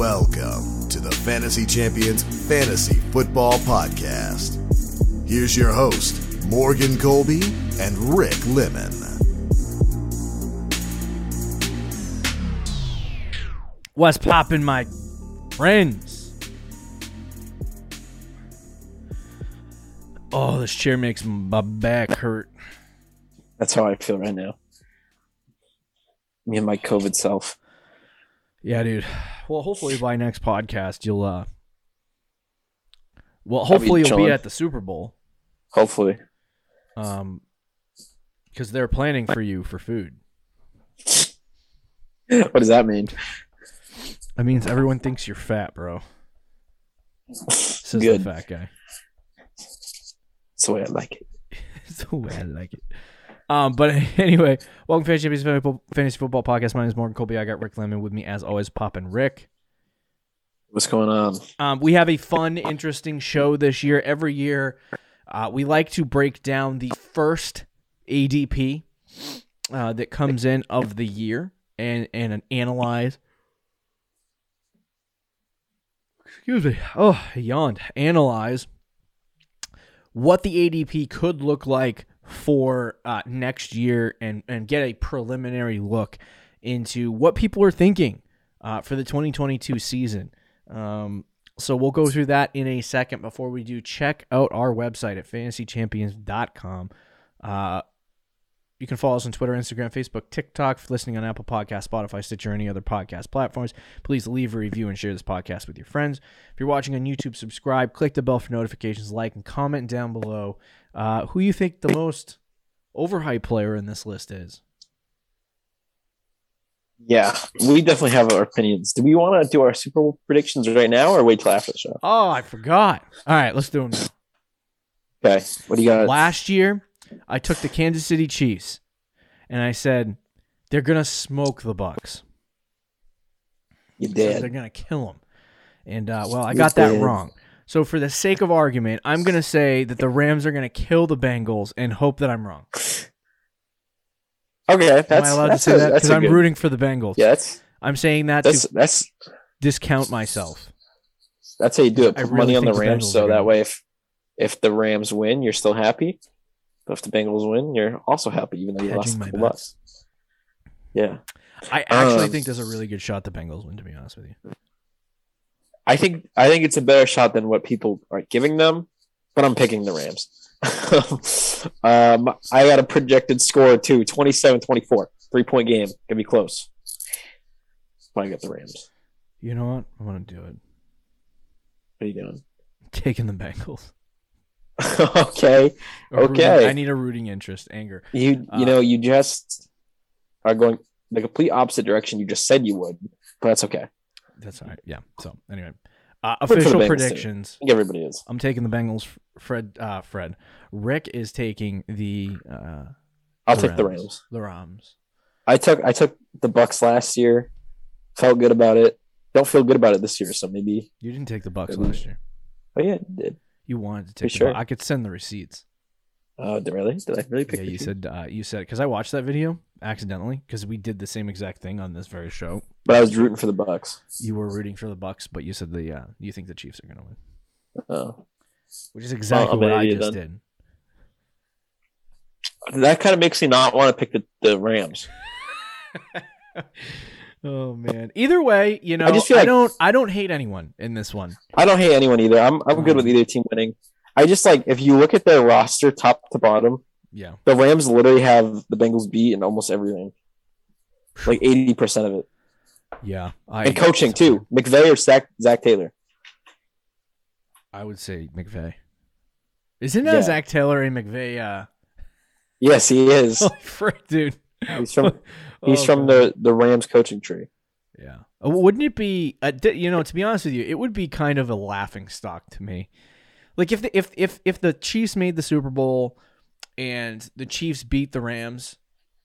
Welcome to the Fantasy Champions Fantasy Football Podcast. Here's your host, Morgan Colby and Rick Lemon. What's poppin', my friends? Oh, this chair makes my back hurt. That's how I feel right now. Me and my COVID self. Yeah, dude. Well, hopefully by next podcast you'll uh Well, hopefully you'll be chilling. at the Super Bowl. Hopefully. Um cuz they're planning for you for food. what does that mean? That means everyone thinks you're fat, bro. Says Good. the fat guy. That's the way I like it. It's the way I like it. Um, but anyway, welcome to Fantasy Champions Fantasy- Football Podcast. My name is Morgan Colby. I got Rick Lemon with me as always, Poppin' Rick. What's going on? Um, we have a fun, interesting show this year. Every year, uh, we like to break down the first ADP uh, that comes in of the year and and analyze. Excuse me. Oh, I yawned. Analyze what the ADP could look like for uh, next year and and get a preliminary look into what people are thinking uh, for the 2022 season. Um, so we'll go through that in a second. Before we do, check out our website at fantasychampions.com. Uh, you can follow us on Twitter, Instagram, Facebook, TikTok. For listening on Apple Podcast, Spotify, Stitcher, or any other podcast platforms, please leave a review and share this podcast with your friends. If you're watching on YouTube, subscribe, click the bell for notifications, like, and comment down below uh, who you think the most overhyped player in this list is. Yeah, we definitely have our opinions. Do we want to do our Super Bowl predictions right now or wait till after the show? Oh, I forgot. All right, let's do them now. Okay. What do you got? Last year, I took the Kansas City Chiefs, and I said they're gonna smoke the Bucks. You said They're gonna kill them, and uh, well, I got that wrong. So for the sake of argument, I'm gonna say that the Rams are gonna kill the Bengals, and hope that I'm wrong. Okay, that's Am I allowed to say a- that? Because I'm good- rooting for the Bengals. Yeah, that's I'm saying that that's to that's discount myself. that's how you do it. Put really money on the think the Rams, so that way if if the Rams win, you're still happy. If the Bengals win, you're also happy, even though you lost Hedging my bets. Yeah. I actually Um, think there's a really good shot the Bengals win. To be honest with you, I think I think it's a better shot than what people are giving them, but I'm picking the Rams. um, I got a projected score too, 27-24. Three point game. Gonna be close. But I got the Rams. you know what? I'm gonna do it. What are you doing? Taking the Bengals. okay. A rooting- Okay. I need a rooting interest, anger. You Uh, you know, you just are going the complete opposite direction you just said you would, but that's okay. That's all right. Yeah. So anyway, uh, official too. predictions. think everybody is. I'm taking the Bengals. Fred. Uh, Fred. Rick is taking the. Uh, I'll take the Rams. The Rams. I took I took the Bucks last year. Felt good about it. Don't feel good about it this year, so maybe You didn't take the Bucks Maybe. last year. Oh yeah, it did. You wanted to take. The sure? I could send the receipts. Oh, did really? Did I really pick Yeah, you said. Uh, you said because I watched that video accidentally because we did the same exact thing on this very show. But I was rooting for the Bucks. You were rooting for the Bucks, but you said the. Uh, you think the Chiefs are going to win, Oh. which is exactly I'm what I just then. did. That kind of makes me not want to pick the, the Rams. Oh man. Either way, you know, I, just feel like- don't I don't hate anyone in this one. I don't hate anyone either. I'm I'm good with either team winning. I just like if you look at their roster top to bottom, Yeah. the Rams literally have the Bengals beat in almost everything. Like eighty percent of it. Yeah. I And coaching too. McVay or Zac Zac Taylor. I would say McVay. Isn't that Yeah. Zac Taylor and McVay uh Yes, he is. holy frick, dude. He's from he's Oh, from God. the, the Rams coaching tree. Yeah. Uh, Wouldn't it be uh, you know, to be honest with you, it would be kind of a laughing stock to me. Like if the if if if the Chiefs made the Super Bowl and the Chiefs beat the Rams,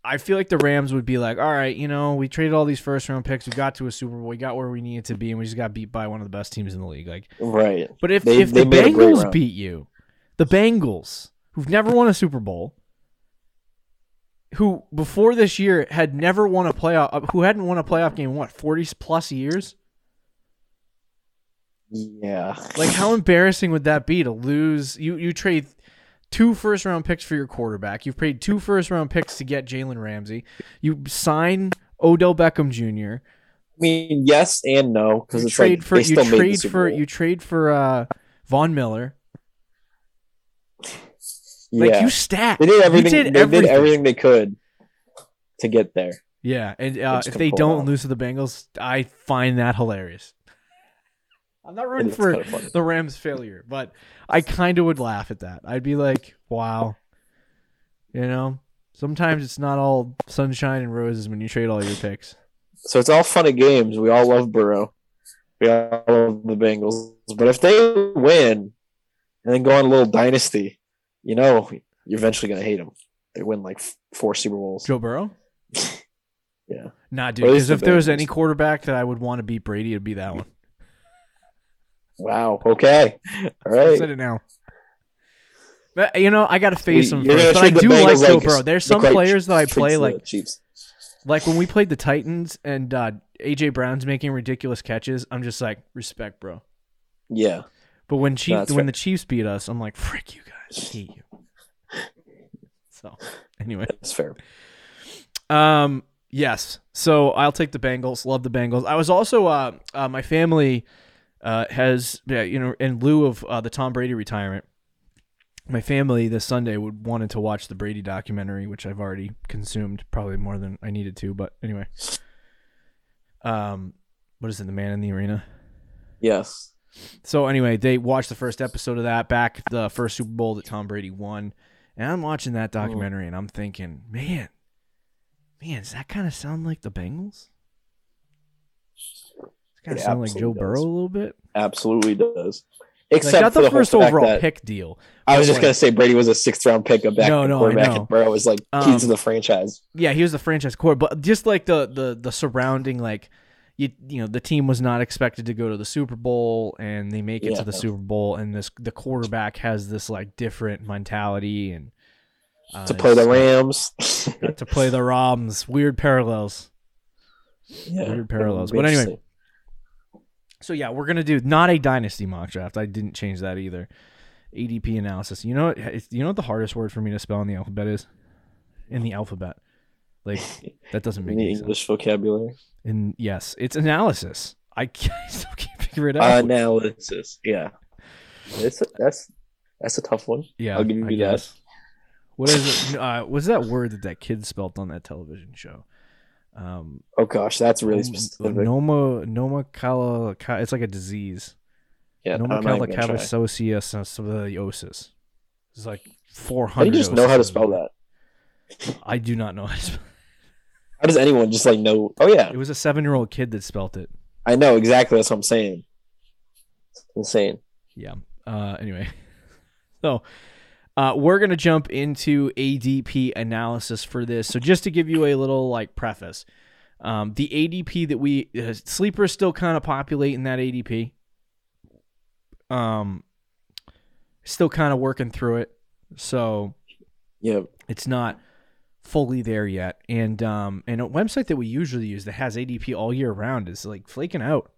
I feel like the Rams would be like, "All right, you know, we traded all these first round picks, we got to a Super Bowl, we got where we needed to be, and we just got beat by one of the best teams in the league." Like Right. But if They- if they the made a great Bengals beat you, the Bengals, who've never won a Super Bowl, who before this year had never won a playoff, uh, who hadn't won a playoff game in what forty plus years, Yeah. Like how embarrassing would that be to lose? You you trade two first round picks for your quarterback. You've paid two first round picks to get Jalen Ramsey. You sign Odell Beckham Jr. I mean, yes and no because You it's trade like for you still made the trade for you trade for uh, Von Miller. Like you stacked. they did everything. Did they everything. did everything they could to get there. Yeah, and uh, if they don't lose to the Bengals, I find that hilarious. I'm not rooting for kinda the Rams' failure, but I kind of would laugh at that. I'd be like, "Wow," you know. Sometimes it's not all sunshine and roses when you trade all your picks. So it's all fun and games. We all love Burrow. We all love the Bengals. But if they win and then go on a little dynasty, you know, you're eventually going to hate them. They win like four Super Bowls. Joe Burrow? Yeah. Nah, dude. Or at least Because if there was any quarterback that I would want to beat Brady, it'd be that one. Wow. Okay. All I right. said it now. But, you know, I got to face him first. But I do like Joe like Burrow. There's some like players that I play like Chiefs. like when we played the Titans and uh, AJ Brown's making ridiculous catches. I'm just like respect, bro. Yeah. But when Chief, when fair. the Chiefs beat us, I'm like, frick you guys, hate you. So anyway, That's fair. um, yes. So I'll take the Bengals. Love the Bengals. I was also uh, uh my family uh has yeah, you know in lieu of uh, the Tom Brady retirement. My family this Sunday would wanted to watch the Brady documentary, which I've already consumed probably more than I needed to. But anyway, um, what is it? The Man in the Arena. Yes. So anyway, they watched the first episode of that back the first Super Bowl that Tom Brady won, and I'm watching that documentary and I'm thinking, man, man, does that kind of sound like the Bengals? Kind of sound like Joe absolutely Burrow a little bit. Absolutely does. Like Except not for the, the, first overall pick deal. I was just Like- gonna say Brady was a sixth round pick, a back No, no, quarterback, and Burrow was like Um, key to the franchise. Yeah, he was the franchise core, but just like the the the surrounding like. You, you know the team was not expected to go to the Super Bowl and they make it Yeah. to the Super Bowl and this the quarterback has this like different mentality and uh, to play the Rams. To play the Rams Weird parallels. yeah, Weird parallels. But anyway. So yeah, we're gonna do not a dynasty mock draft. I didn't change that either. ADP analysis. You know what? You know what the hardest word for me to spell in the alphabet is? In the alphabet. Like that doesn't in make the any sense. English vocabulary, And yes, it's analysis. I, can't, still can't figure it out. analysis. Yeah, it's a, that's that's a tough one. yeah, I'll give you I that. guess. What is it? Uh, what's that word that that kid spelt on that television show? Um, Oh gosh, that's really specific. Noma Noma cala, ca- it's like a disease. yeah, Noma I'm not even gonna It's like four hundred. You just know how to spell that? I do not know how to spell. How does anyone just like know? Oh yeah, It was a seven-year-old kid that spelt it. I know exactly. That's what I'm saying. It's insane. Yeah. Uh, anyway, so uh, we're gonna jump into ADP analysis for this. So just to give you a little like preface, um, the ADP that we uh, sleepers still kind of populate in that ADP. Um, still kind of working through it, so Yeah, it's not fully there yet. And um, and a website that we usually use that has ADP all year round is like flaking out.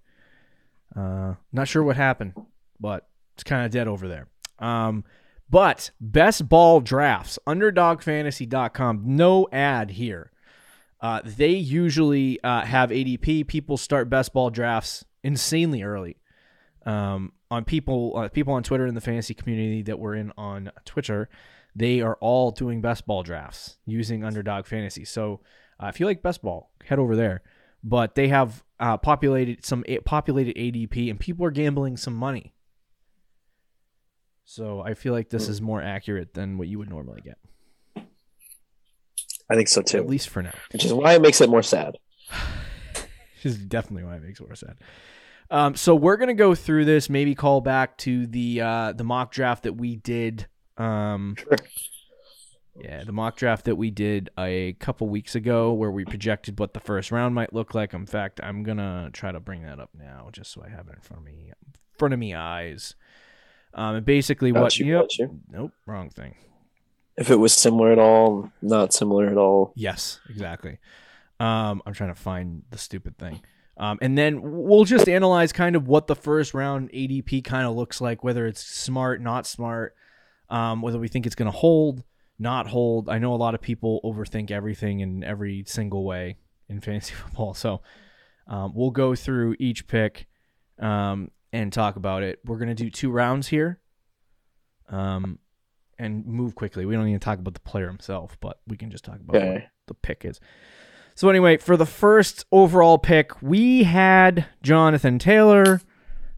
Uh, not sure what happened, but it's kind of dead over there. Um, but best ball drafts, underdogfantasy.com, no ad here. Uh, they usually uh, have ADP. People start best ball drafts insanely early. Um, on people, uh, people on Twitter in the fantasy community that were in on Twitter, they are all doing best ball drafts using Underdog Fantasy. So uh, if you like best ball, head over there. But they have uh, populated some a- populated ADP, and people are gambling some money. So I feel like this is more accurate than what you would normally get, I think so too. at least for now. Which is why it makes it more sad. This is definitely why it makes it more sad. Um, so we're gonna go through this, maybe call back to the uh, the mock draft that we did. Um, Sure. Yeah, the mock draft that we did a couple weeks ago, where we projected what the first round might look like. In fact, I'm gonna try to bring that up now, just so I have it in front of me, in front of me eyes. Um, and basically, Got what? you, yep, you. nope, wrong thing. If it was similar at all, not similar at all. Yes, exactly. Um, I'm trying to find the stupid thing. Um, and then we'll just analyze kind of what the first round ADP kind of looks like, whether it's smart, not smart, um, whether we think it's going to hold, not hold. I know a lot of people overthink everything in every single way in fantasy football. So um, we'll go through each pick um, and talk about it. We're going to do two rounds here um, and move quickly. We don't need to talk about the player himself, but we can just talk about what the pick is. So anyway, for the first overall pick, we had Jonathan Taylor.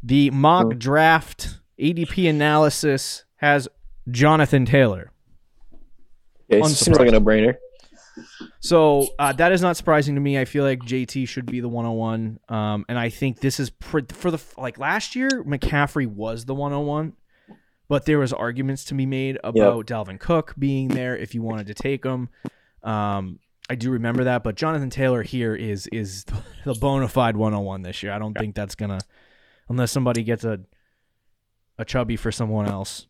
The mock Oh. draft ADP analysis has Jonathan Taylor. So seems like a no-brainer. So uh, that is not surprising to me. I feel like JT should be the 101, um, and I think this is pr- for the like last year. McCaffrey was the 101, but there was arguments to be made about Dalvin Cook being there if you wanted to take him. Um, I do remember that, but Jonathan Taylor here is is the bona fide 101 this year. I don't think that's gonna unless somebody gets a a chubby for someone else.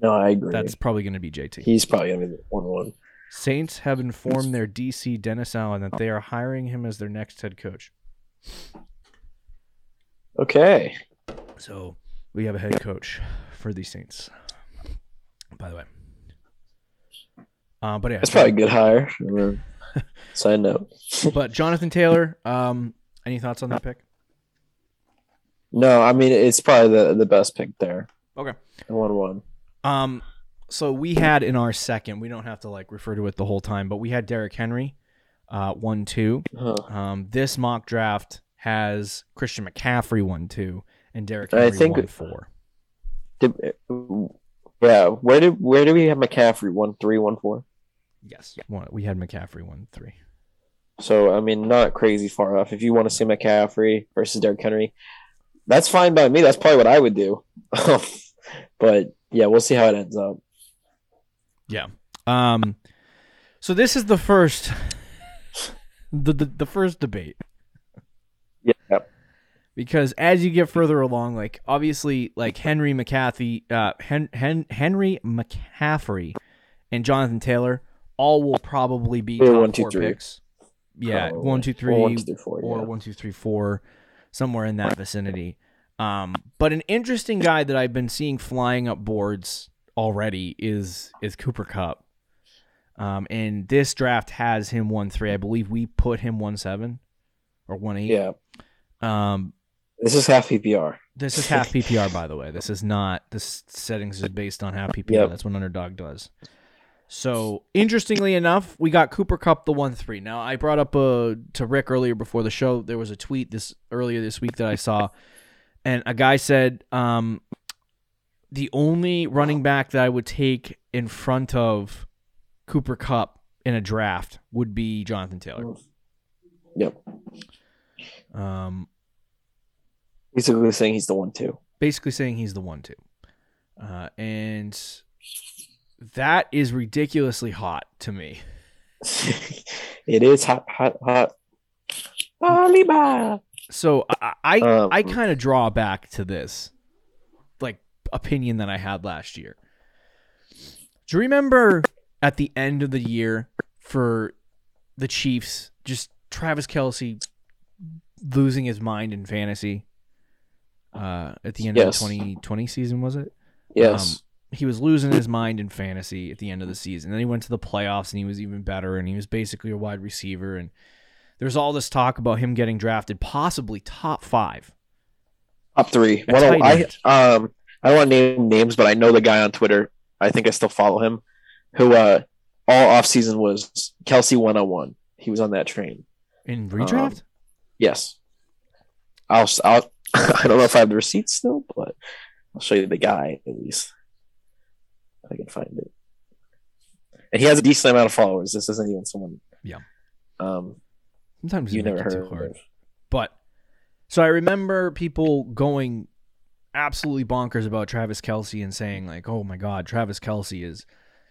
No, I agree. That's probably gonna be JT. He's probably gonna be one-one. Saints have informed their DC Dennis Allen that they are hiring him as their next head coach. Okay. So we have a head coach for the Saints. By the way, uh, but yeah, That's probably a good hire. Side note. but Jonathan Taylor. Um, any thoughts on that pick? No, I mean it's probably the the best pick there. Okay. One-one. Um, so we had in our second. We don't have to like refer to it the whole time, but we had Derrick Henry, uh, one two. Huh. Um, this mock draft has Christian McCaffrey one two and Derrick I Henry think- one four. Did, yeah. Where did where do we have McCaffrey? One three, one four. Yes, one, we had McCaffrey one three. So I mean, not crazy far off. If you want to see McCaffrey versus Derrick Henry, that's fine by me. That's probably what I would do. but yeah, we'll see how it ends up. Yeah. Um. So this is the first, the the, the first debate Yeah. because as you get further along, like obviously, like Henry McCaffrey, uh, Hen, Hen, Henry McCaffrey, and Jonathan Taylor all will probably be top one, two, four three. picks. Yeah, Probably. one, two, three, Or one, two, three, four, or yeah. one, two, three, four, somewhere in that vicinity. Um, but an interesting guy that I've been seeing flying up boards already is is Cooper Kupp. Um, and this draft has him one three. I believe we put him one seven or one eight. Yeah. Um, This is half PPR. this is half PPR, by the way. This is not. This settings is based on half PPR. Yep. That's what Underdog does. So interestingly enough, we got Cooper Kupp the one three. Now I brought up uh, to Rick earlier before the show. There was a tweet this earlier this week that I saw, and a guy said, um, the only running back that I would take in front of Cooper Kupp in a draft would be Jonathan Taylor. Yep. Um, Basically saying he's the one too. basically saying he's the one two, uh, and that is ridiculously hot to me. it is hot, hot, hot. Alibaba. So I I, Um, I kind of draw back to this like opinion that I had last year. Do you remember at the end of the year for the Chiefs, just Travis Kelce losing his mind in fantasy? Uh, at the end Yes. of the 2020 season, was it? Yes. he was losing his mind in fantasy at the end of the season. Then he went to the playoffs and he was even better and he was basically a wide receiver and there's all this talk about him getting drafted possibly top 5. Top three. One I um I don't want to name names, but I know the guy on Twitter. I think I still follow him. Who uh all off season was Kelce one on one. He was on that train. In redraft? Yes. I'll I'll I don't know if I have the receipts still, but I'll show you the guy at least. I can find it. And he has a decent amount of followers. This isn't even someone. Yeah. Um, Sometimes you never make it heard too hard. But so I remember people going absolutely bonkers about Travis Kelce and saying like, "Oh my God, Travis Kelce is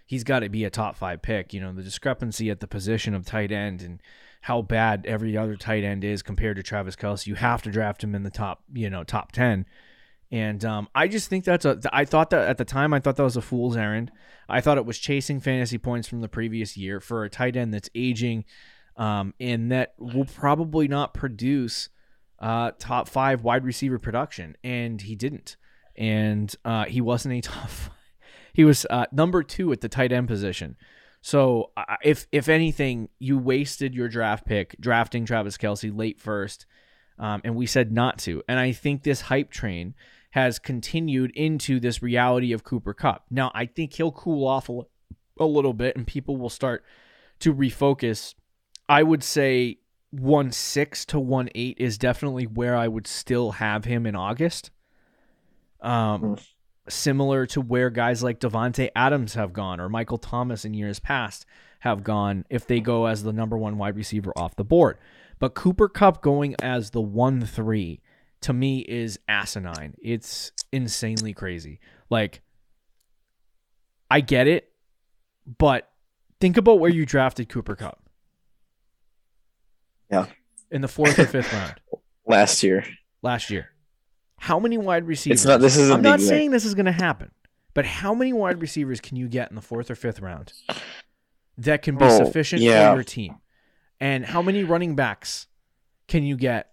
he's got to be a top five pick." You know, the discrepancy at the position of tight end and how bad every other tight end is compared to Travis Kelce. You have to draft him in the top, you know, top ten. And um, I just think that's a. I thought that at the time, I thought that was a fool's errand. I thought it was chasing fantasy points from the previous year for a tight end that's aging. Um, and that will probably not produce uh, top five wide receiver production, and he didn't, and uh, he wasn't a top. He was uh, number two at the tight end position. So if if anything, you wasted your draft pick drafting Travis Kelce late first, um, and we said not to. And I think this hype train has continued into this reality of Cooper Kupp. Now I think he'll cool off a, a little bit, and people will start to refocus. I would say one six to one eight is definitely where I would still have him in August. Um, Mm. similar to where guys like Davante Adams have gone or Michael Thomas in years past have gone if they go as the number one wide receiver off the board. But Cooper Kupp going as the one three to me is asinine. It's insanely crazy. Like I get it, but think about where you drafted Cooper Kupp. Yeah. In the fourth or fifth round last year. last year. How many wide receivers? It's not. This isn't I'm not saying this is going to happen, but how many wide receivers can you get in the fourth or fifth round that can be Oh, sufficient yeah. for your team? And how many running backs can you get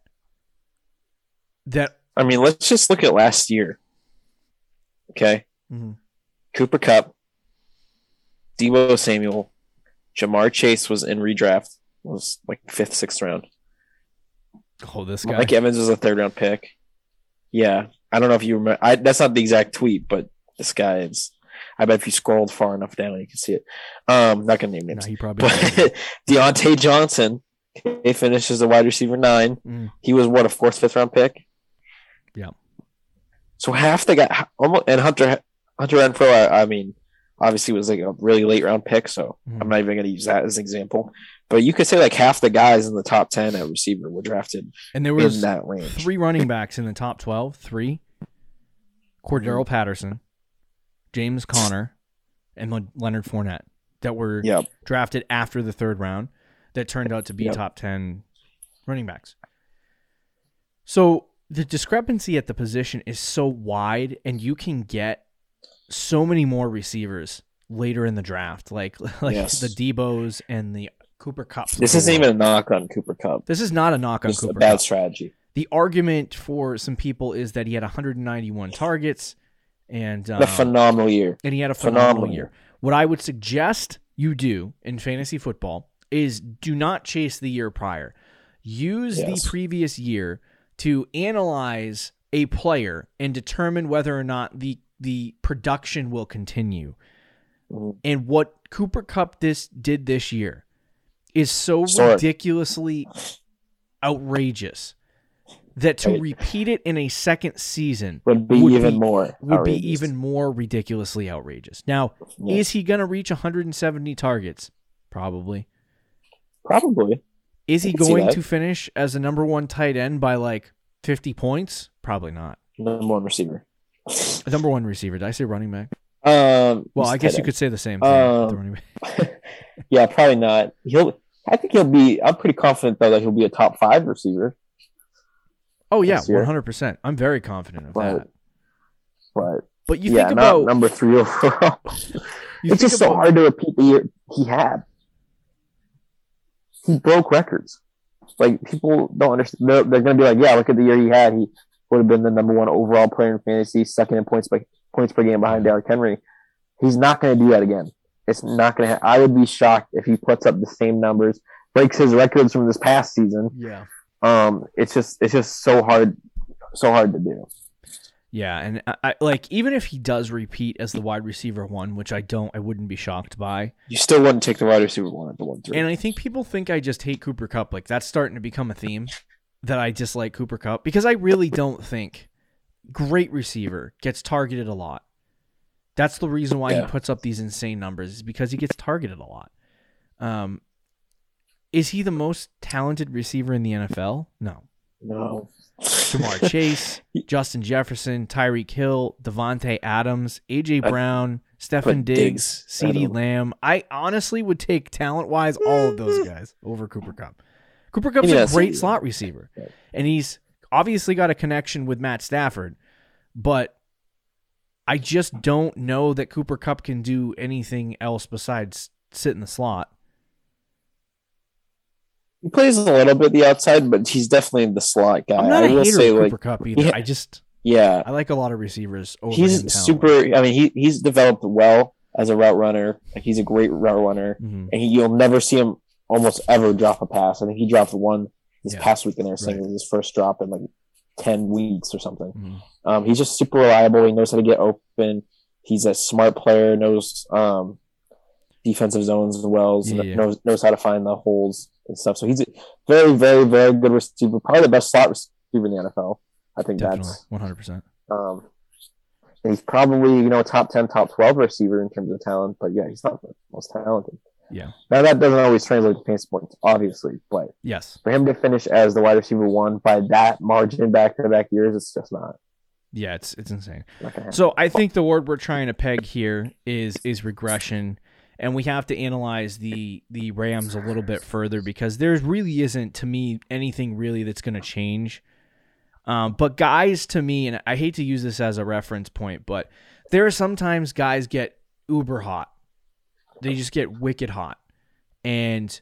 that? I mean, let's just look at last year. Okay, Mhm. Cooper Kupp, Deebo Samuel, Ja'Marr Chase was in redraft. Was like fifth, sixth round. Oh, this guy. Mike Evans was a third round pick. Yeah, I don't know if you remember. I, that's not the exact tweet, but this guy is. I bet if you scrolled far enough down, you can see it. Um, not gonna name no, names, he probably. but Diontae Johnson, he finishes a wide receiver nine. Mm. He was what a fourth, fifth round pick. Yeah. So half the guy, almost, and Hunter Hunter Renfrow. I, I mean, obviously was like a really late round pick, so Mhm. I'm not even going to use that as an example. But you could say like half the guys in the top ten at receiver were drafted and there in was that range. three running backs in the top 12. Three. Cordarrelle. Patterson, James Conner, and Le- Leonard Fournette that were Yep. drafted after the third round that turned out to be Yep. top 10 running backs. So the discrepancy at the position is so wide, and you can get so many more receivers later in the draft, like like Yes. the Deebo's and the Cooper Kupp. This isn't even a knock on Cooper Kupp. This is not a knock on This is a Cooper bad Kupp. strategy. The argument for some people is that he had 191 targets, and What um, a phenomenal year. and he had a phenomenal, phenomenal year. What I would suggest you do in fantasy football is do not chase the year prior. Use Yes. the previous year to analyze a player and determine whether or not the the production will continue. Mhm. And what Cooper Kupp this did this year is so Sorry. ridiculously outrageous that to Right. repeat it in a second season Would be would even be- more. would outrageous. be even more ridiculously outrageous. Now, Yeah. is he going to reach 170 targets? Probably. probably. Is he I can see going to finish as a number one tight end by like 50 points? Probably not. Number one receiver. A number one receiver. Did I say running back? Um, Well, I guess you end. could say the same thing. Um, running back. yeah, probably not. He'll. I think he'll be. I'm pretty confident though that he'll be a top five receiver. Oh yeah, 100%. I'm very confident of Right. that. But But you yeah, think not about number three overall. it's just so hard to repeat the year he had. He broke records. Like people don't understand. They're, they're going to be like, "Yeah, look at the year he had. He would have been the number one overall player in fantasy, second in points by points per game behind Derrick Henry." He's not going to do that again. It's not going to. Ha- I would be shocked if he puts up the same numbers, breaks his records from this past season. Yeah. Um, it's just it's just so hard, so hard to do. Yeah, and I, I like even if he does repeat as the wide receiver one, which I don't, I wouldn't be shocked by. You still wouldn't take the wide receiver one at the one three. And I think people think I just hate Cooper Kupp. Like that's starting to become a theme that I dislike Cooper Kupp because I really don't think great receiver gets targeted a lot. That's the reason why Yeah. he puts up these insane numbers is because he gets targeted a lot. Um, is he the most talented receiver in the NFL? No. no, Ja'Marr Chase, Justin Jefferson, Tyreek Hill, Davante Adams, AJ I Brown, Stefon Diggs, Diggs CeeDee ahead of him. Lamb. I honestly would take talent wise all of those guys over Cooper Kupp. Cooper Kupp's Yeah, a great slot receiver. And he's obviously got a connection with Matt Stafford, but I just don't know that Cooper Kupp can do anything else besides sit in the slot. He plays a little bit the outside, but he's definitely the slot guy. I'm not I a will hater say, of like, Cooper Kupp either. yeah. I just yeah, I like a lot of receivers. Over he's super. I mean, he he's developed well as a route runner. Like he's a great route runner, Mhm. and he, you'll never see him almost ever drop a pass. I think he dropped one this Yeah. past week, in there, saying Right. it was his first drop in like ten weeks or something. Mhm. Um, he's just super reliable. He knows how to get open. He's a smart player. Knows um, defensive zones as well. Yeah, yeah. Knows knows how to find the holes and stuff. So he's a very, very, very good receiver. Probably the best slot receiver in the NFL. I think Definitely, that's. one hundred percent. Um, and he's probably you know top ten, top twelve receiver in terms of talent. But yeah, he's not the most talented. Yeah. Now that doesn't always translate to fantasy points, obviously, but Yes. for him to finish as the wide receiver one by that margin back to back years, it's just not. Yeah, it's it's insane. not gonna happen. So I think the word we're trying to peg here is is regression, and we have to analyze the the Rams a little bit further because there really isn't to me anything really that's going to change. Um, but guys, to me, and I hate to use this as a reference point, but there are sometimes guys get uber hot. They just get wicked hot, and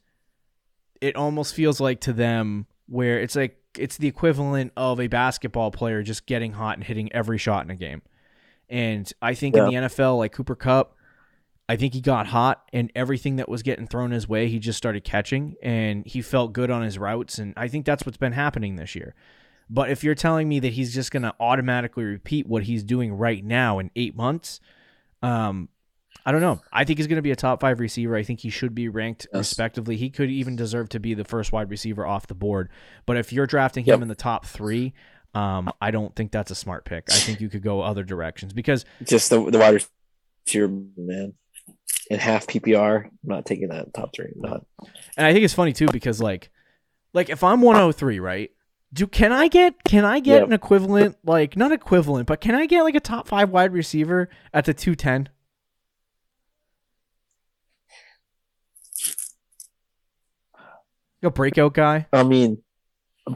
it almost feels like to them where it's like it's the equivalent of a basketball player just getting hot and hitting every shot in a game. And I think in the NFL, like Cooper Kupp, I think he got hot and everything that was getting thrown his way, he just started catching and he felt good on his routes. And I think that's what's been happening this year. But if you're telling me that he's just going to automatically repeat what he's doing right now in eight months, um, I don't know. I think he's going to be a top five receiver. I think he should be ranked Yes. respectively. He could even deserve to be the first wide receiver off the board. But if you're drafting him in the top three, um, I don't think that's a smart pick. I think you could go other directions because just the the wide receiver man in half PPR. I'm not taking that top three. I'm not. And I think it's funny too because like like if I'm 103, right? Do can I get can I get Yep. an equivalent like not equivalent, but can I get like a top 5 wide receiver at the 210? A breakout guy? I mean,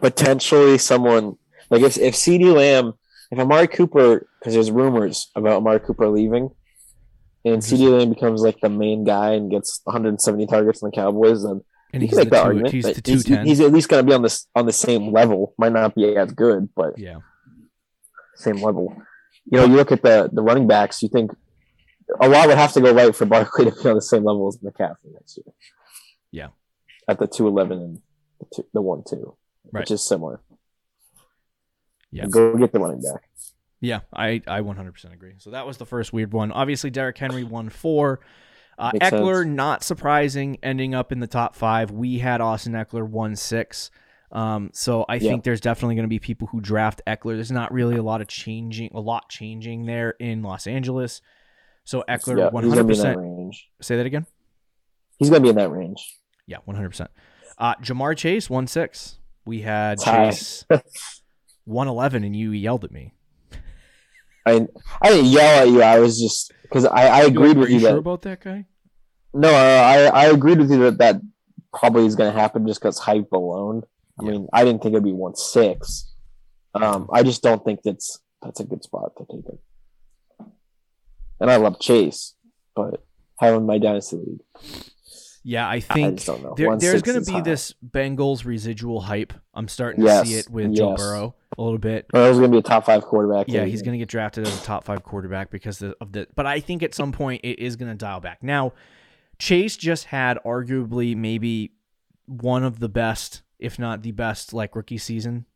potentially someone like if if CeeDee Lamb, if Amari Cooper, because there's rumors about Amari Cooper leaving, and mm-hmm. CeeDee Lamb becomes like the main guy and gets 170 targets in the Cowboys, then And you he's can make that two, argument. he's he's, he's at least going to be on this on the same level. Might not be as good, but yeah. same level. You know, you look at the the running backs. You think a lot would have to go right for Barkley to be on the same level as McCaffrey next year. Yeah. At the two eleven and the, two, the one two, Right. which is similar. Yeah. go get the running back. Yeah, I, I 100% agree. So that was the first weird one. Obviously, Derrick Henry won four. Uh, Makes Ekeler, sense. not surprising, ending up in the top five. We had Austin Ekeler one six. Um, so I Yeah. think there's definitely going to be people who draft Ekeler. There's not really a lot of changing, a lot changing there in Los Angeles. So Ekeler, yeah, he's gonna be in that 100%. range. Say that again. He's gonna be in that range. Yeah, 100%. Uh, Ja'Marr Chase, one six. We had Hi. Chase 111, and you yelled at me. I I didn't yell at you. I was just because I, I agreed with you you sure that about that guy? no, I I agreed with you that that probably is gonna happen just because hype alone. I Yeah. mean, I didn't think it'd be one six. Um, I just don't think that's that's a good spot to take it. And I love Chase, but having my dynasty league, Yeah, I I think know. there, there's going to be high. this Bengals residual hype. I'm starting to see it with Joe. Burrow a little bit. Oh, he's gonna be a top five quarterback. Yeah, he's going to get drafted as a top five quarterback because of the. But I think at some point it is going to dial back. Now, Chase just had arguably maybe one of the best, if not the best, like rookie season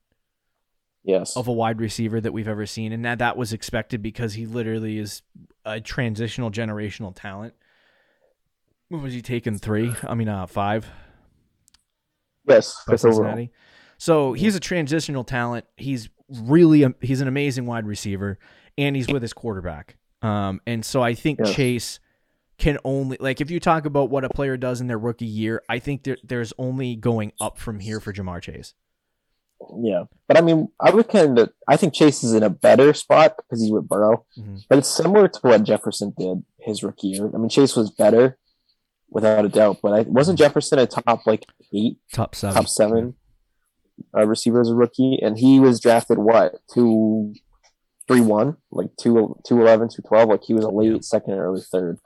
yes. of a wide receiver that we've ever seen, and that that was expected because he literally is a transitional generational talent. What was he taking three? I mean, uh, five. yes, fifth overall. So he's a transitional talent. He's really a, he's an amazing wide receiver, and he's with his quarterback. Um, and so I think Yeah. Chase can only like if you talk about what a player does in their rookie year, I think there, there's only going up from here for Ja'Marr Chase. Yeah, but I mean, I would kind of. I think Chase is in a better spot because he's with Burrow, Mhm. but it's similar to what Jefferson did his rookie year. I mean, Chase was better, without a doubt, but I wasn't Jefferson a top like eight, Top seven. top seven uh, receiver as a rookie, and he was drafted what two, three one, like two two eleven, two twelve. Like he was a late second, early third,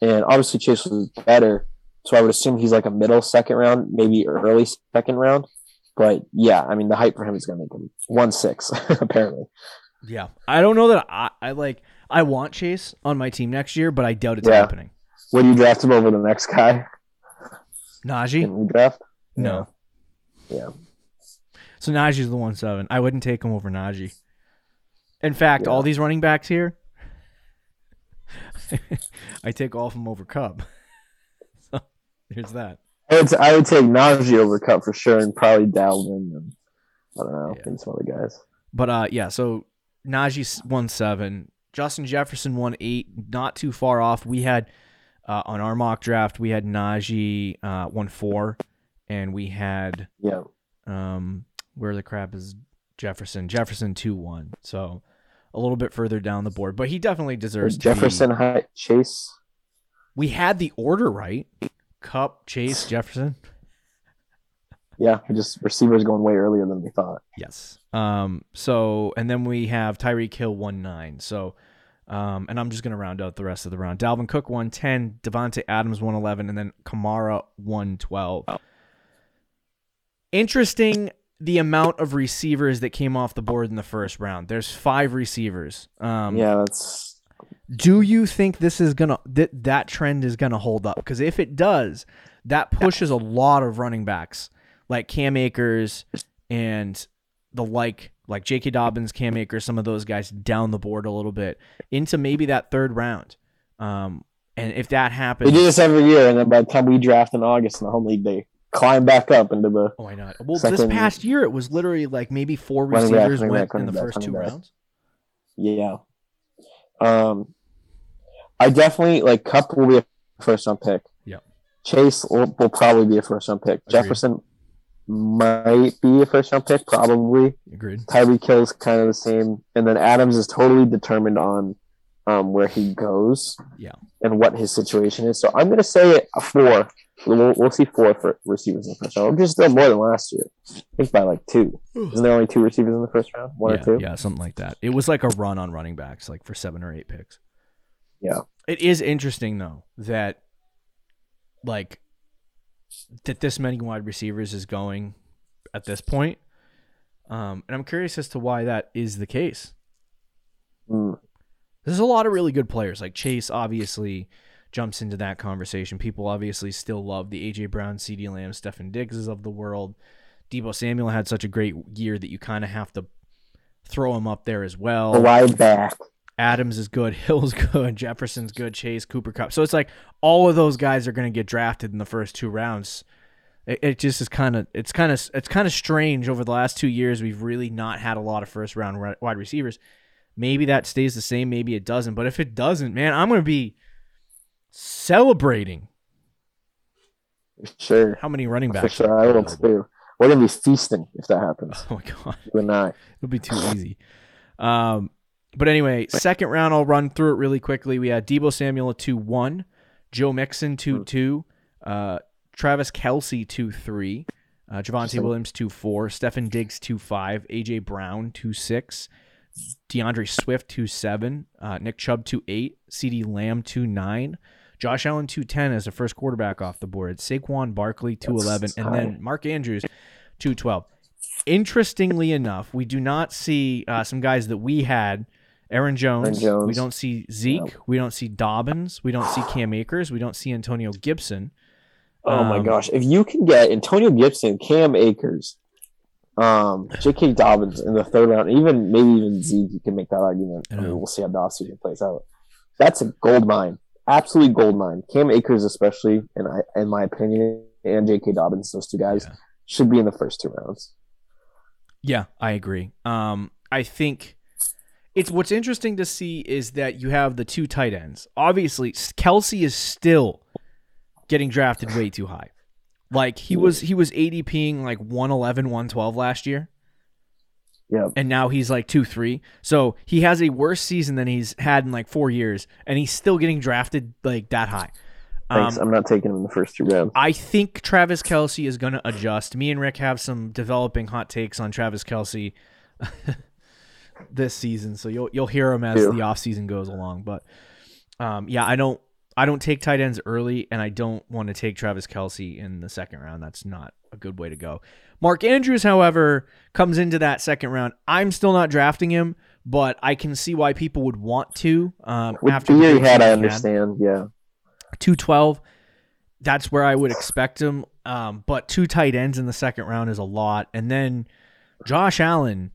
and obviously Chase was better. So I would assume he's like a middle second round, maybe early second round. But yeah, I mean the hype for him is going to make him one six apparently. Yeah, I don't know that I, I like. I want Chase on my team next year, but I doubt it's Yeah. happening. Would you draft him over the next guy Najee, in redraft? no. Yeah. So Najee's the one seven. I wouldn't take him over Najee. In fact, Yeah. all these running backs here, I take all of them over Kupp. so there's that. I would, I would take Najee over Kupp for sure, and probably Dalvin and I don't know, Yeah. and some other guys. But uh, yeah. So Najee one seven, Justin Jefferson one eight, not too far off. We had uh, on our mock draft, we had Najee uh, one four, and we had Yeah, um, where the crap is Jefferson? Jefferson two one. So a little bit further down the board, but he definitely deserves Jefferson, Hy- Chase. We had the order right. Kupp, Chase, Jefferson. Yeah, just receivers going way earlier than we thought. Yes. Um. So and then we have Tyreek Hill one nine. So, um. And I'm just gonna round out the rest of the round. Dalvin Cook one ten, Davante Adams one eleven, and then Kamara one twelve. Interesting. The amount of receivers that came off the board in the first round. There's five receivers. Um, yeah, that's Do you think this is gonna that that trend is gonna hold up? Because if it does, that pushes a lot of running backs like Cam Akers and the like, like J.K. Dobbins, Cam Akers, some of those guys down the board a little bit into maybe that third round. Um, and if that happens we do this every year, and then by the time we draft in August in the home league, they climb back up into the. oh, why not? Well, this past year it was literally like maybe four Running back, receivers went back, in the back, first two rounds. Yeah. Um, I definitely like Kupp will be a first round pick. Yep. Chase will, will probably be a first round pick. Agreed. Jefferson might be a first round pick, probably. Agreed. Tyreek Hill's kind of the same, and then Adams is totally determined on um, where he goes. Yeah. And what his situation is. So I'm gonna say a four. We'll, we'll see four for receivers in the first round, which is still more than last year. I think by like two. Isn't there only two receivers in the first round? One yeah, or two? yeah, something like that. It was like a run on running backs, like for seven or eight picks. Yeah. It is interesting though that like that this many wide receivers is going at this point. Um, and I'm curious as to why that is the case. Mm. There's a lot of really good players. Like Chase obviously jumps into that conversation. People obviously still love the AJ Brown, CeeDee Lamb, Stefon Diggs of the world. Deebo Samuel had such a great year that you kind of have to throw him up there as well. A wide back. Adams is good, Hill's good, Jefferson's good, Chase, Cooper Kupp. So it's like all of those guys are going to get drafted in the first two rounds. It, it just is kind of it's kind of it's kind of strange over the last two years. We've really not had a lot of first round wide receivers. Maybe that stays the same, maybe it doesn't. But if it doesn't, man, I'm going to be celebrating Sure. how many running For backs. sure. I will too. We're gonna be feasting if that happens. Oh my god. You and I. It'll be too easy. Um, but anyway, second round, I'll run through it really quickly. We had Deebo Samuel at 2 1, Joe Mixon 2 2, uh, Travis Kelce 2 3, uh, Javonte Williams 2 4, Stefon Diggs 2 5, AJ Brown 2 6, D'Andre Swift 2 7, uh, Nick Chubb 2 8, CeeDee Lamb 2 9. Josh Allen 210 as the first quarterback off the board. Saquon Barkley 211 and then Mark Andrews 212 interestingly enough, we do not see uh, some guys that we had. Aaron Jones. Aaron Jones. We don't see Zeke. We don't see Dobbins. We don't see Cam Akers. We don't see Antonio Gibson. Oh my Um, gosh! If you can get Antonio Gibson, Cam Akers, um, J.K. Dobbins in the third round, even maybe even Zeke, you can make that argument. I I mean, we'll see how the offseason plays out. That's a gold mine, absolutely gold mine. Cam Akers, especially, in I, in my opinion, and J.K. Dobbins, those two guys Yeah. should be in the first two rounds. Yeah, I agree. Um, I think it's what's interesting to see is that you have the two tight ends. Obviously, Kelce is still getting drafted way too high. Like he was he was ADPing like 111, 112 last year. Yeah, and now he's like two three. So he has a worse season than he's had in like four years, and he's still getting drafted like that high. thanks. Um, I'm not taking him in the first two rounds. I think Travis Kelce is going to adjust. Me and Rick have some developing hot takes on Travis Kelce this season, so you'll you'll hear him as Ew. the offseason goes along. But um, yeah, I don't I don't take tight ends early, and I don't want to take Travis Kelce in the second round. That's not a good way to go. Mark Andrews, however, comes into that second round. I'm still not drafting him, but I can see why people would want to. Um, With after the year he had, I season understand. Yeah. 212 that's where i would expect him um, but two tight ends in the second round is a lot and then josh allen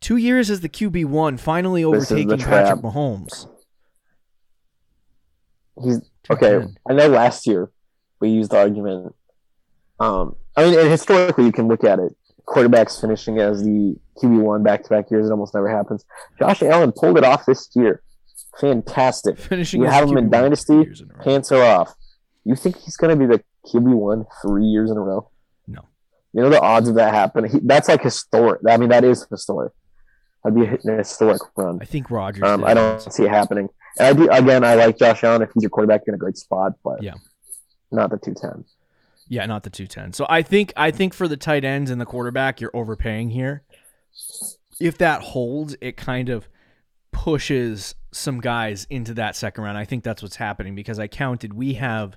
two years as the qb1 finally This is the overtaking patrick mahomes He's okay. I know last year we used the argument. Um, I mean, and historically, you can look at it. Quarterbacks finishing as the QB one back to back years, it almost never happens. Josh Allen pulled it off this year. Fantastic. finishing You have him in QB1 Dynasty, in. Pants are off. You think he's going to be the QB one three years in a row? No. You know the odds of that happening. He, that's like historic. I mean, that is historic. That'd be a historic run. i think rodgers Um, I don't see it happening. And I do again. I like Josh Allen. If he's your quarterback, you're in a great spot. But Yeah. not the two ten. yeah not the 210 so i think i think for the tight ends and the quarterback you're overpaying here if that holds it kind of pushes some guys into that second round i think that's what's happening because i counted we have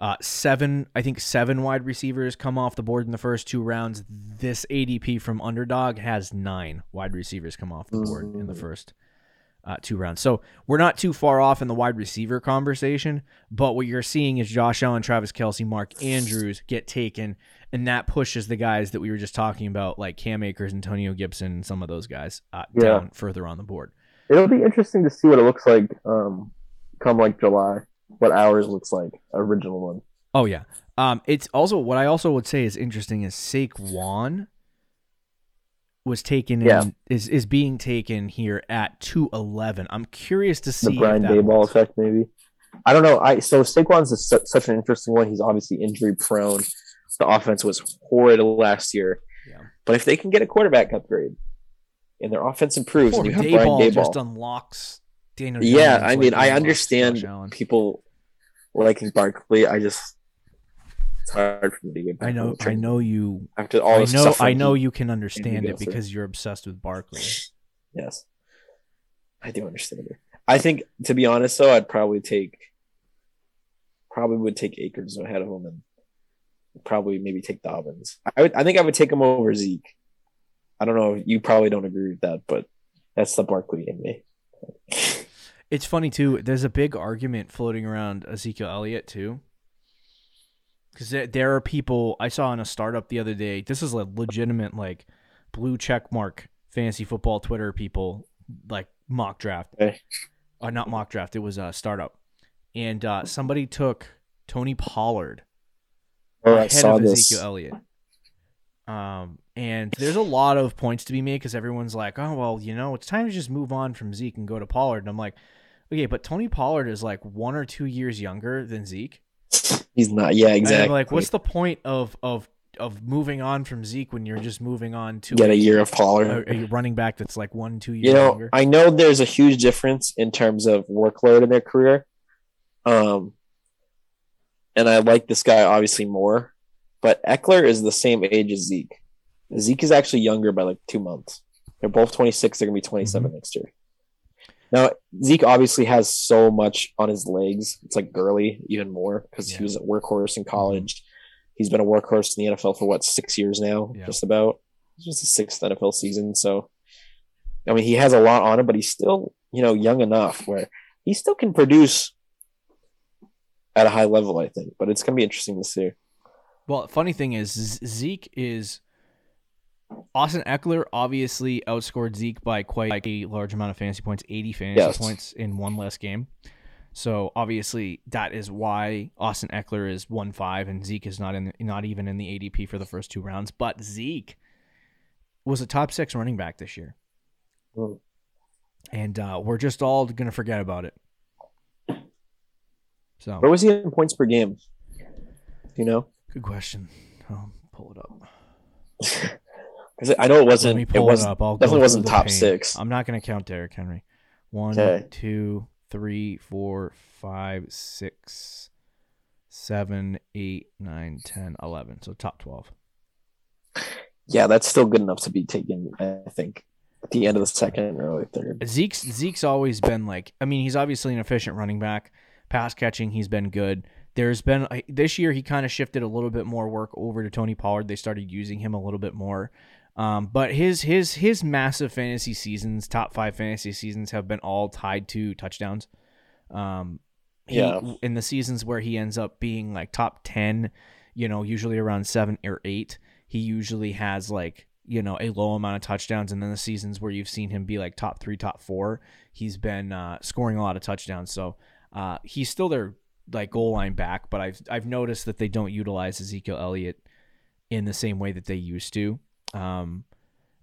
uh, seven i think seven wide receivers come off the board in the first two rounds this adp from underdog has nine wide receivers come off the board in the first uh, two rounds so we're not too far off in the wide receiver conversation but what you're seeing is josh allen travis kelce mark andrews get taken and that pushes the guys that we were just talking about like cam akers antonio gibson and some of those guys uh, Yeah. down further on the board It'll be interesting to see what it looks like um, come like July. What ours looks like original one. Oh yeah. Um, it's also what I also would say is interesting is Saquon was taken in Yeah. is is being taken here at two eleven. I'm curious to see The Brian Daboll effect, maybe. I don't know. I so Saquon's is su- such an interesting one. He's obviously injury prone. The offense was horrid last year. Yeah. But if they can get a quarterback upgrade and their offense improves, and you have Brian Daboll Daboll, just unlocks Daniel. yeah, I like mean, I understand people liking Barkley. I just it's hard for me to get back. I know. I know you. after all I know. I know you can understand it through. because you're obsessed with Barkley. Yes, I do understand it. I think, to be honest, though, I'd probably take, probably would take Akers ahead of him, and probably maybe take Dobbins. I would, I think I would take him over Zeke. I don't know. You probably don't agree with that, but that's the Barkley in me. It's funny too. There's a big argument floating around Ezekiel Elliott too, because there, there are people I saw in a startup the other day. This is a legitimate like blue check mark fantasy football Twitter people like mock draft. Okay. Uh, not mock draft. It was a startup, and uh, somebody took Tony Pollard Oh, ahead of this. Ezekiel Elliott. Um, and there's a lot of points to be made because everyone's like, oh well, you know, it's time to just move on from Zeke and go to Pollard. And I'm like, okay, but Tony Pollard is like one or two years younger than Zeke. He's not. Yeah, exactly. I'm like, what's the point of of of moving on from Zeke when you're just moving on to get a a, year of Pollard? a, a running back that's like one two years you know, younger? I know there's a huge difference in terms of workload in their career. Um, and I like this guy obviously more, but Ekeler is the same age as Zeke. Zeke is actually younger by like two months. They're both 26. They're going to be 27 next year. Now, Zeke obviously has so much on his legs. It's like Gurley even more because Yeah. he was a workhorse in mhm. college. He's been a workhorse in the NFL for what, six years now, Yeah. just about. It's just his sixth NFL season. So, I mean, he has a lot on him, but he's still, you know, young enough where he still can produce at a high level, I think. But it's going to be interesting to see. Well, funny thing is Zeke is Austin Ekeler obviously outscored Zeke by quite a large amount of fantasy points, 80 fantasy Yes. points in one less game. So obviously that is why Austin Ekeler is 1-5 and Zeke is not in not even in the ADP for the first two rounds, but Zeke was a top 6 running back this year. Mm. And uh, we're just all going to forget about it. So, Where was he in points per game? You know? good question. I'll pull it up. I know it wasn't. Let me pull it, was up. I'll definitely wasn't top pain. six. I'm not going to count Derrick Henry. One, Okay. two, three, four, five, six, seven, eight, nine, ten, eleven. So top twelve. Yeah, that's still good enough to be taken. I think. at the end of the second, early third. Zeke's Zeke's always been like. I mean, he's obviously an efficient running back. Pass catching, he's been good. There's been this year he kind of shifted a little bit more work over to Tony Pollard. They started using him a little bit more. Um, but his his his massive fantasy seasons, top five fantasy seasons, have been all tied to touchdowns. Um, he, Yeah. In the seasons where he ends up being like top ten, you know, usually around seven or eight, he usually has like you know a low amount of touchdowns. And then the seasons where you've seen him be like top three, top four, he's been uh, scoring a lot of touchdowns. So uh, he's still their like goal line back, but I've I've noticed that they don't utilize Ezekiel Elliott in the same way that they used to. Um,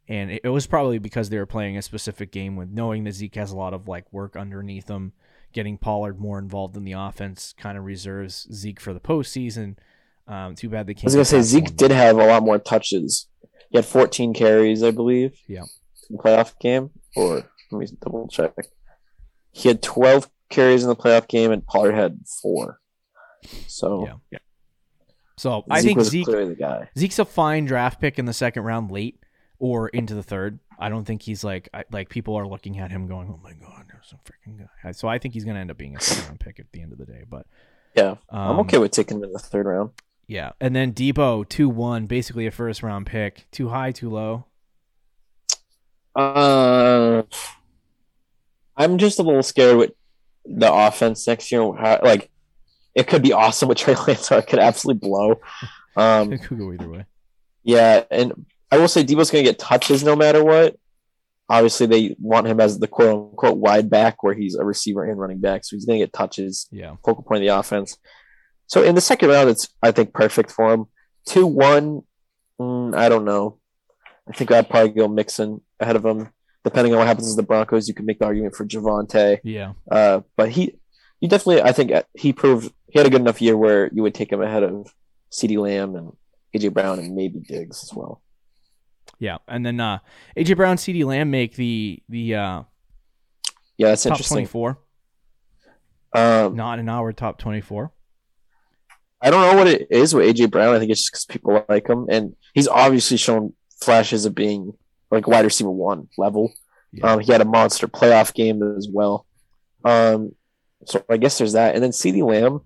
and it, it was probably because they were playing a specific game with knowing that Zeke has a lot of like work underneath him. Getting Pollard more involved in the offense kind of reserves Zeke for the postseason. Um, too bad they I can't. I was gonna say Zeke one. did have a lot more touches. He had 14 carries, I believe. Yeah. In the playoff game, or let me double check. He had 12 carries in the playoff game, and Pollard had four. So Yeah. So I think Zeke the guy. Zeke's a fine draft pick in the second round, late or into the third. I don't think he's like I, like people are looking at him going, "Oh my god, there's a freaking guy." So I think he's going to end up being a second round pick at the end of the day. But Yeah, um, I'm okay with taking him in the third round. Yeah, and then Deebo two one, basically a first round pick. Too high, too low. Uh, I'm just a little scared with the offense next year. How, like, it could be awesome with Trey Lance, or it could absolutely blow. Um, It could go either way. yeah, and I will say Deebo's going to get touches no matter what. Obviously, they want him as the quote unquote wide back, where he's a receiver and running back, so he's going to get touches, Yeah, focal point of the offense. So in the second round, it's I think perfect for him. Two one, mm, I don't know. I think I'd probably go Mixon ahead of him. Depending on what happens to the Broncos, you can make the argument for Javonte. yeah, Uh, but he, he definitely, I think he proved he had a good enough year where you would take him ahead of CeeDee Lamb and AJ Brown and maybe Diggs as well. yeah. And then uh AJ Brown, CeeDee Lamb make the the uh, Yeah, that's top interesting. twenty four, Um, not an hour top twenty four. I don't know what it is with AJ Brown. I think it's just because people like him, and he's obviously shown flashes of being like wide receiver one level. Yeah. Um, he had a monster playoff game as well. Um, so I guess there's that, and then CeeDee Lamb.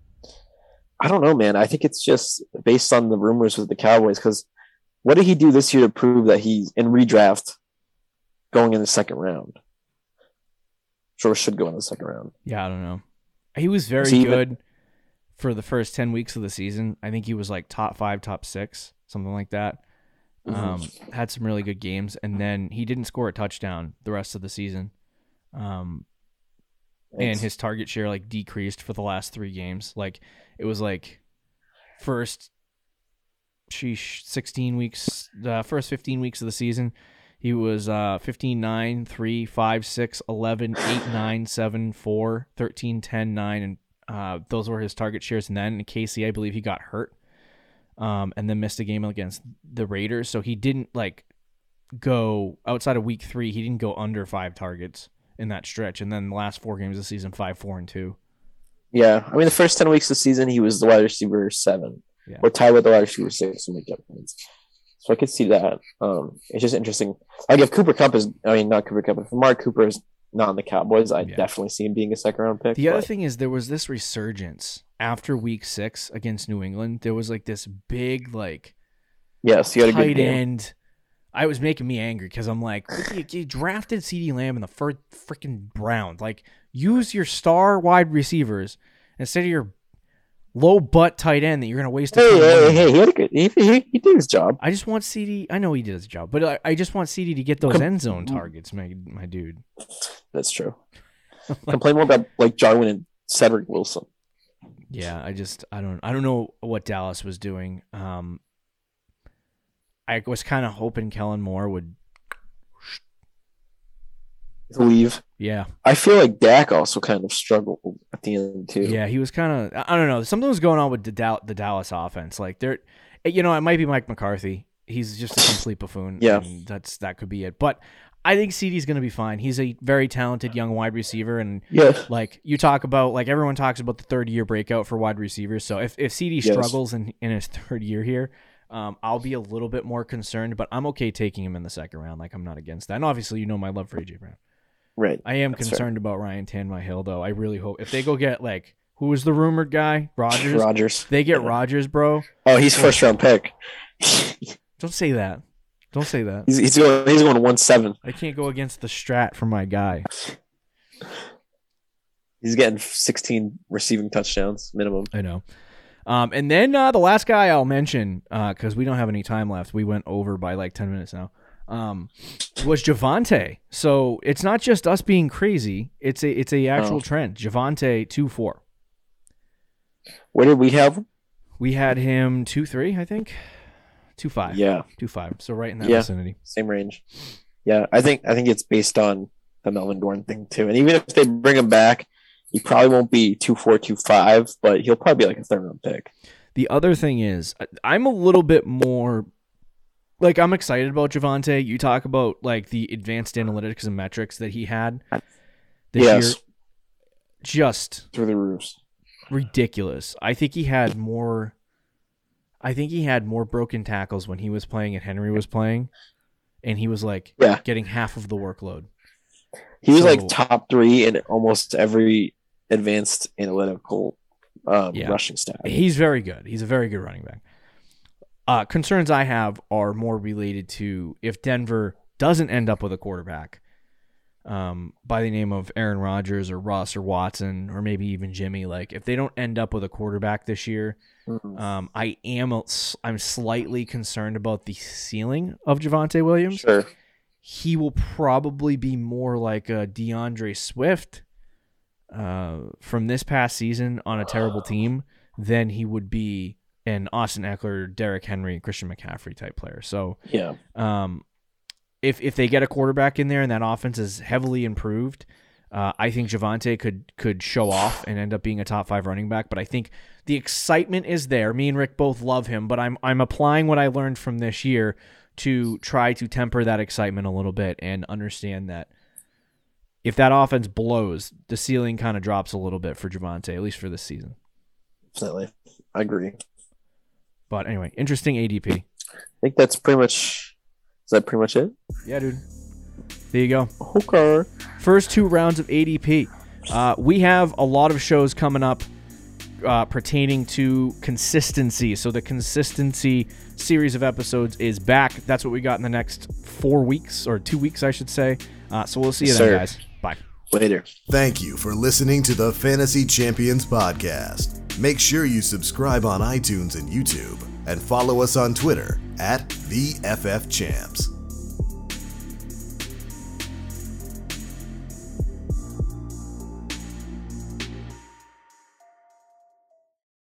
I don't know, man. I think it's just based on the rumors with the Cowboys because what did he do this year to prove that he's in redraft going in the second round? Sure, should go in the second round. Yeah, I don't know. He was very he even- good for the first ten weeks of the season. I think he was like top five, top six, something like that. Mhm. Um, had some really good games, and then he didn't score a touchdown the rest of the season. Um, and his target share like decreased for the last three games. Like it was like first, sheesh, sixteen weeks, the first fifteen weeks of the season, he was uh 15 9 3 5 6 11 8 9 7 4 13 10 9 and uh those were his target shares. And then in Casey I believe he got hurt um and then missed a game against the Raiders. So he didn't like go outside of week 3 he didn't go under 5 targets in that stretch and then the last 4 games of the season 5 4 and 2 Yeah, I mean the first ten weeks of the season he was the wide receiver seven, Yeah. or tied with the wide receiver six when we get points. So I could see that. Um, it's just interesting. Like if Cooper Kupp is, I mean not Cooper Kupp, if Mark Cooper is not on the Cowboys, I Yeah. definitely see him being a second round pick. The other thing is there was this resurgence after week 6 against New England there was like this big like yes, you had a good tight game. end. I was making me angry because I'm like, you, you drafted CeeDee Lamb in the first freaking round. Like, use your star wide receivers instead of your low butt tight end that you're gonna waste. A Hey, hey, hey, he had a good. He, he, he did his job. I just want CeeDee. I know he did his job, but I, I just want CeeDee to get those Com- end zone targets, my my dude. That's true. Complain more about like Jarwin and Cedric Wilson. Yeah, I just I don't I don't know what Dallas was doing. Um, I was kind of hoping Kellen Moore would. Leave. Yeah, I feel like Dak also kind of struggled at the end too. Yeah, he was kind of. I don't know. Something was going on with the, Dal- the Dallas offense. Like they're, eh, you know, it might be Mike McCarthy. He's just a complete buffoon. Yeah. that's that could be it. But I think CeeDee's going to be fine. He's a very talented young wide receiver, and Yeah. like you talk about, like everyone talks about the third year breakout for wide receivers. So if if CD Yes. struggles in in his third year here, Um, I'll be a little bit more concerned, but I'm okay taking him in the second round. Like I'm not against that. And obviously, you know my love for AJ Brown. Right. I am That's concerned about Ryan Tannehill, though. I really hope if they go get like who was the rumored guy, Rodgers. Rodgers. They get. Rodgers, bro. Oh, he's first round pick. Don't say that. Don't say that. he's, he's going. He's going one seven. I can't go against the strat for my guy. He's getting 16 receiving touchdowns minimum. I know. Um, and then uh, the last guy I'll mention because we don't have any time left. We went over by like ten minutes now. Um, was Javonte. So it's not just us being crazy. It's a it's a actual Oh. trend. Javonte two four. Where did we have? We had him two three, I think. Two five. Yeah, Two five. So right in that Yeah. vicinity. same range. Yeah, I think I think it's based on the Melvin Gordon thing too. And even if they bring him back, he probably won't be two four two five, but he'll probably be like a third round pick. The other thing is, I'm a little bit more like I'm excited about Javonte. You talk about like the advanced analytics and metrics that he had this yes, year. Just through the roofs. ridiculous. I think he had more. I think he had more broken tackles when he was playing and Henry was playing, and he was like Yeah. getting half of the workload. He was So- like top three in almost every advanced analytical um, Yeah. rushing stat. He's very good. He's a very good running back. Uh, concerns I have are more related to if Denver doesn't end up with a quarterback um, by the name of Aaron Rodgers or Russ or Watson or maybe even Jimmy. Like if they don't end up with a quarterback this year, Mhm. um, I am a, I'm slightly concerned about the ceiling of Javonte Williams. Sure. He will probably be more like a D'Andre Swift uh, from this past season on a terrible team than he would be an Austin Ekeler, Derrick Henry, Christian McCaffrey type player. So Yeah. um, if if they get a quarterback in there and that offense is heavily improved, uh, I think Javonte could could show off and end up being a top five running back. But I think the excitement is there. Me and Rick both love him, but I'm I'm applying what I learned from this year to try to temper that excitement a little bit and understand that if that offense blows, the ceiling kind of drops a little bit for Javonte, at least for this season. Definitely. I agree. But anyway, interesting ADP. I think that's pretty much. Is that pretty much it? Yeah, dude. There you go. Okay. first two rounds of ADP. Uh, we have a lot of shows coming up uh, pertaining to consistency. So the consistency series of episodes is back. That's what we got in the next four weeks or two weeks, I should say. Uh, so we'll see you Yes, then, sir. guys. Bye. Later. Thank you for listening to the Fantasy Champions Podcast. Make sure you subscribe on iTunes and YouTube and follow us on Twitter at the FF Champs.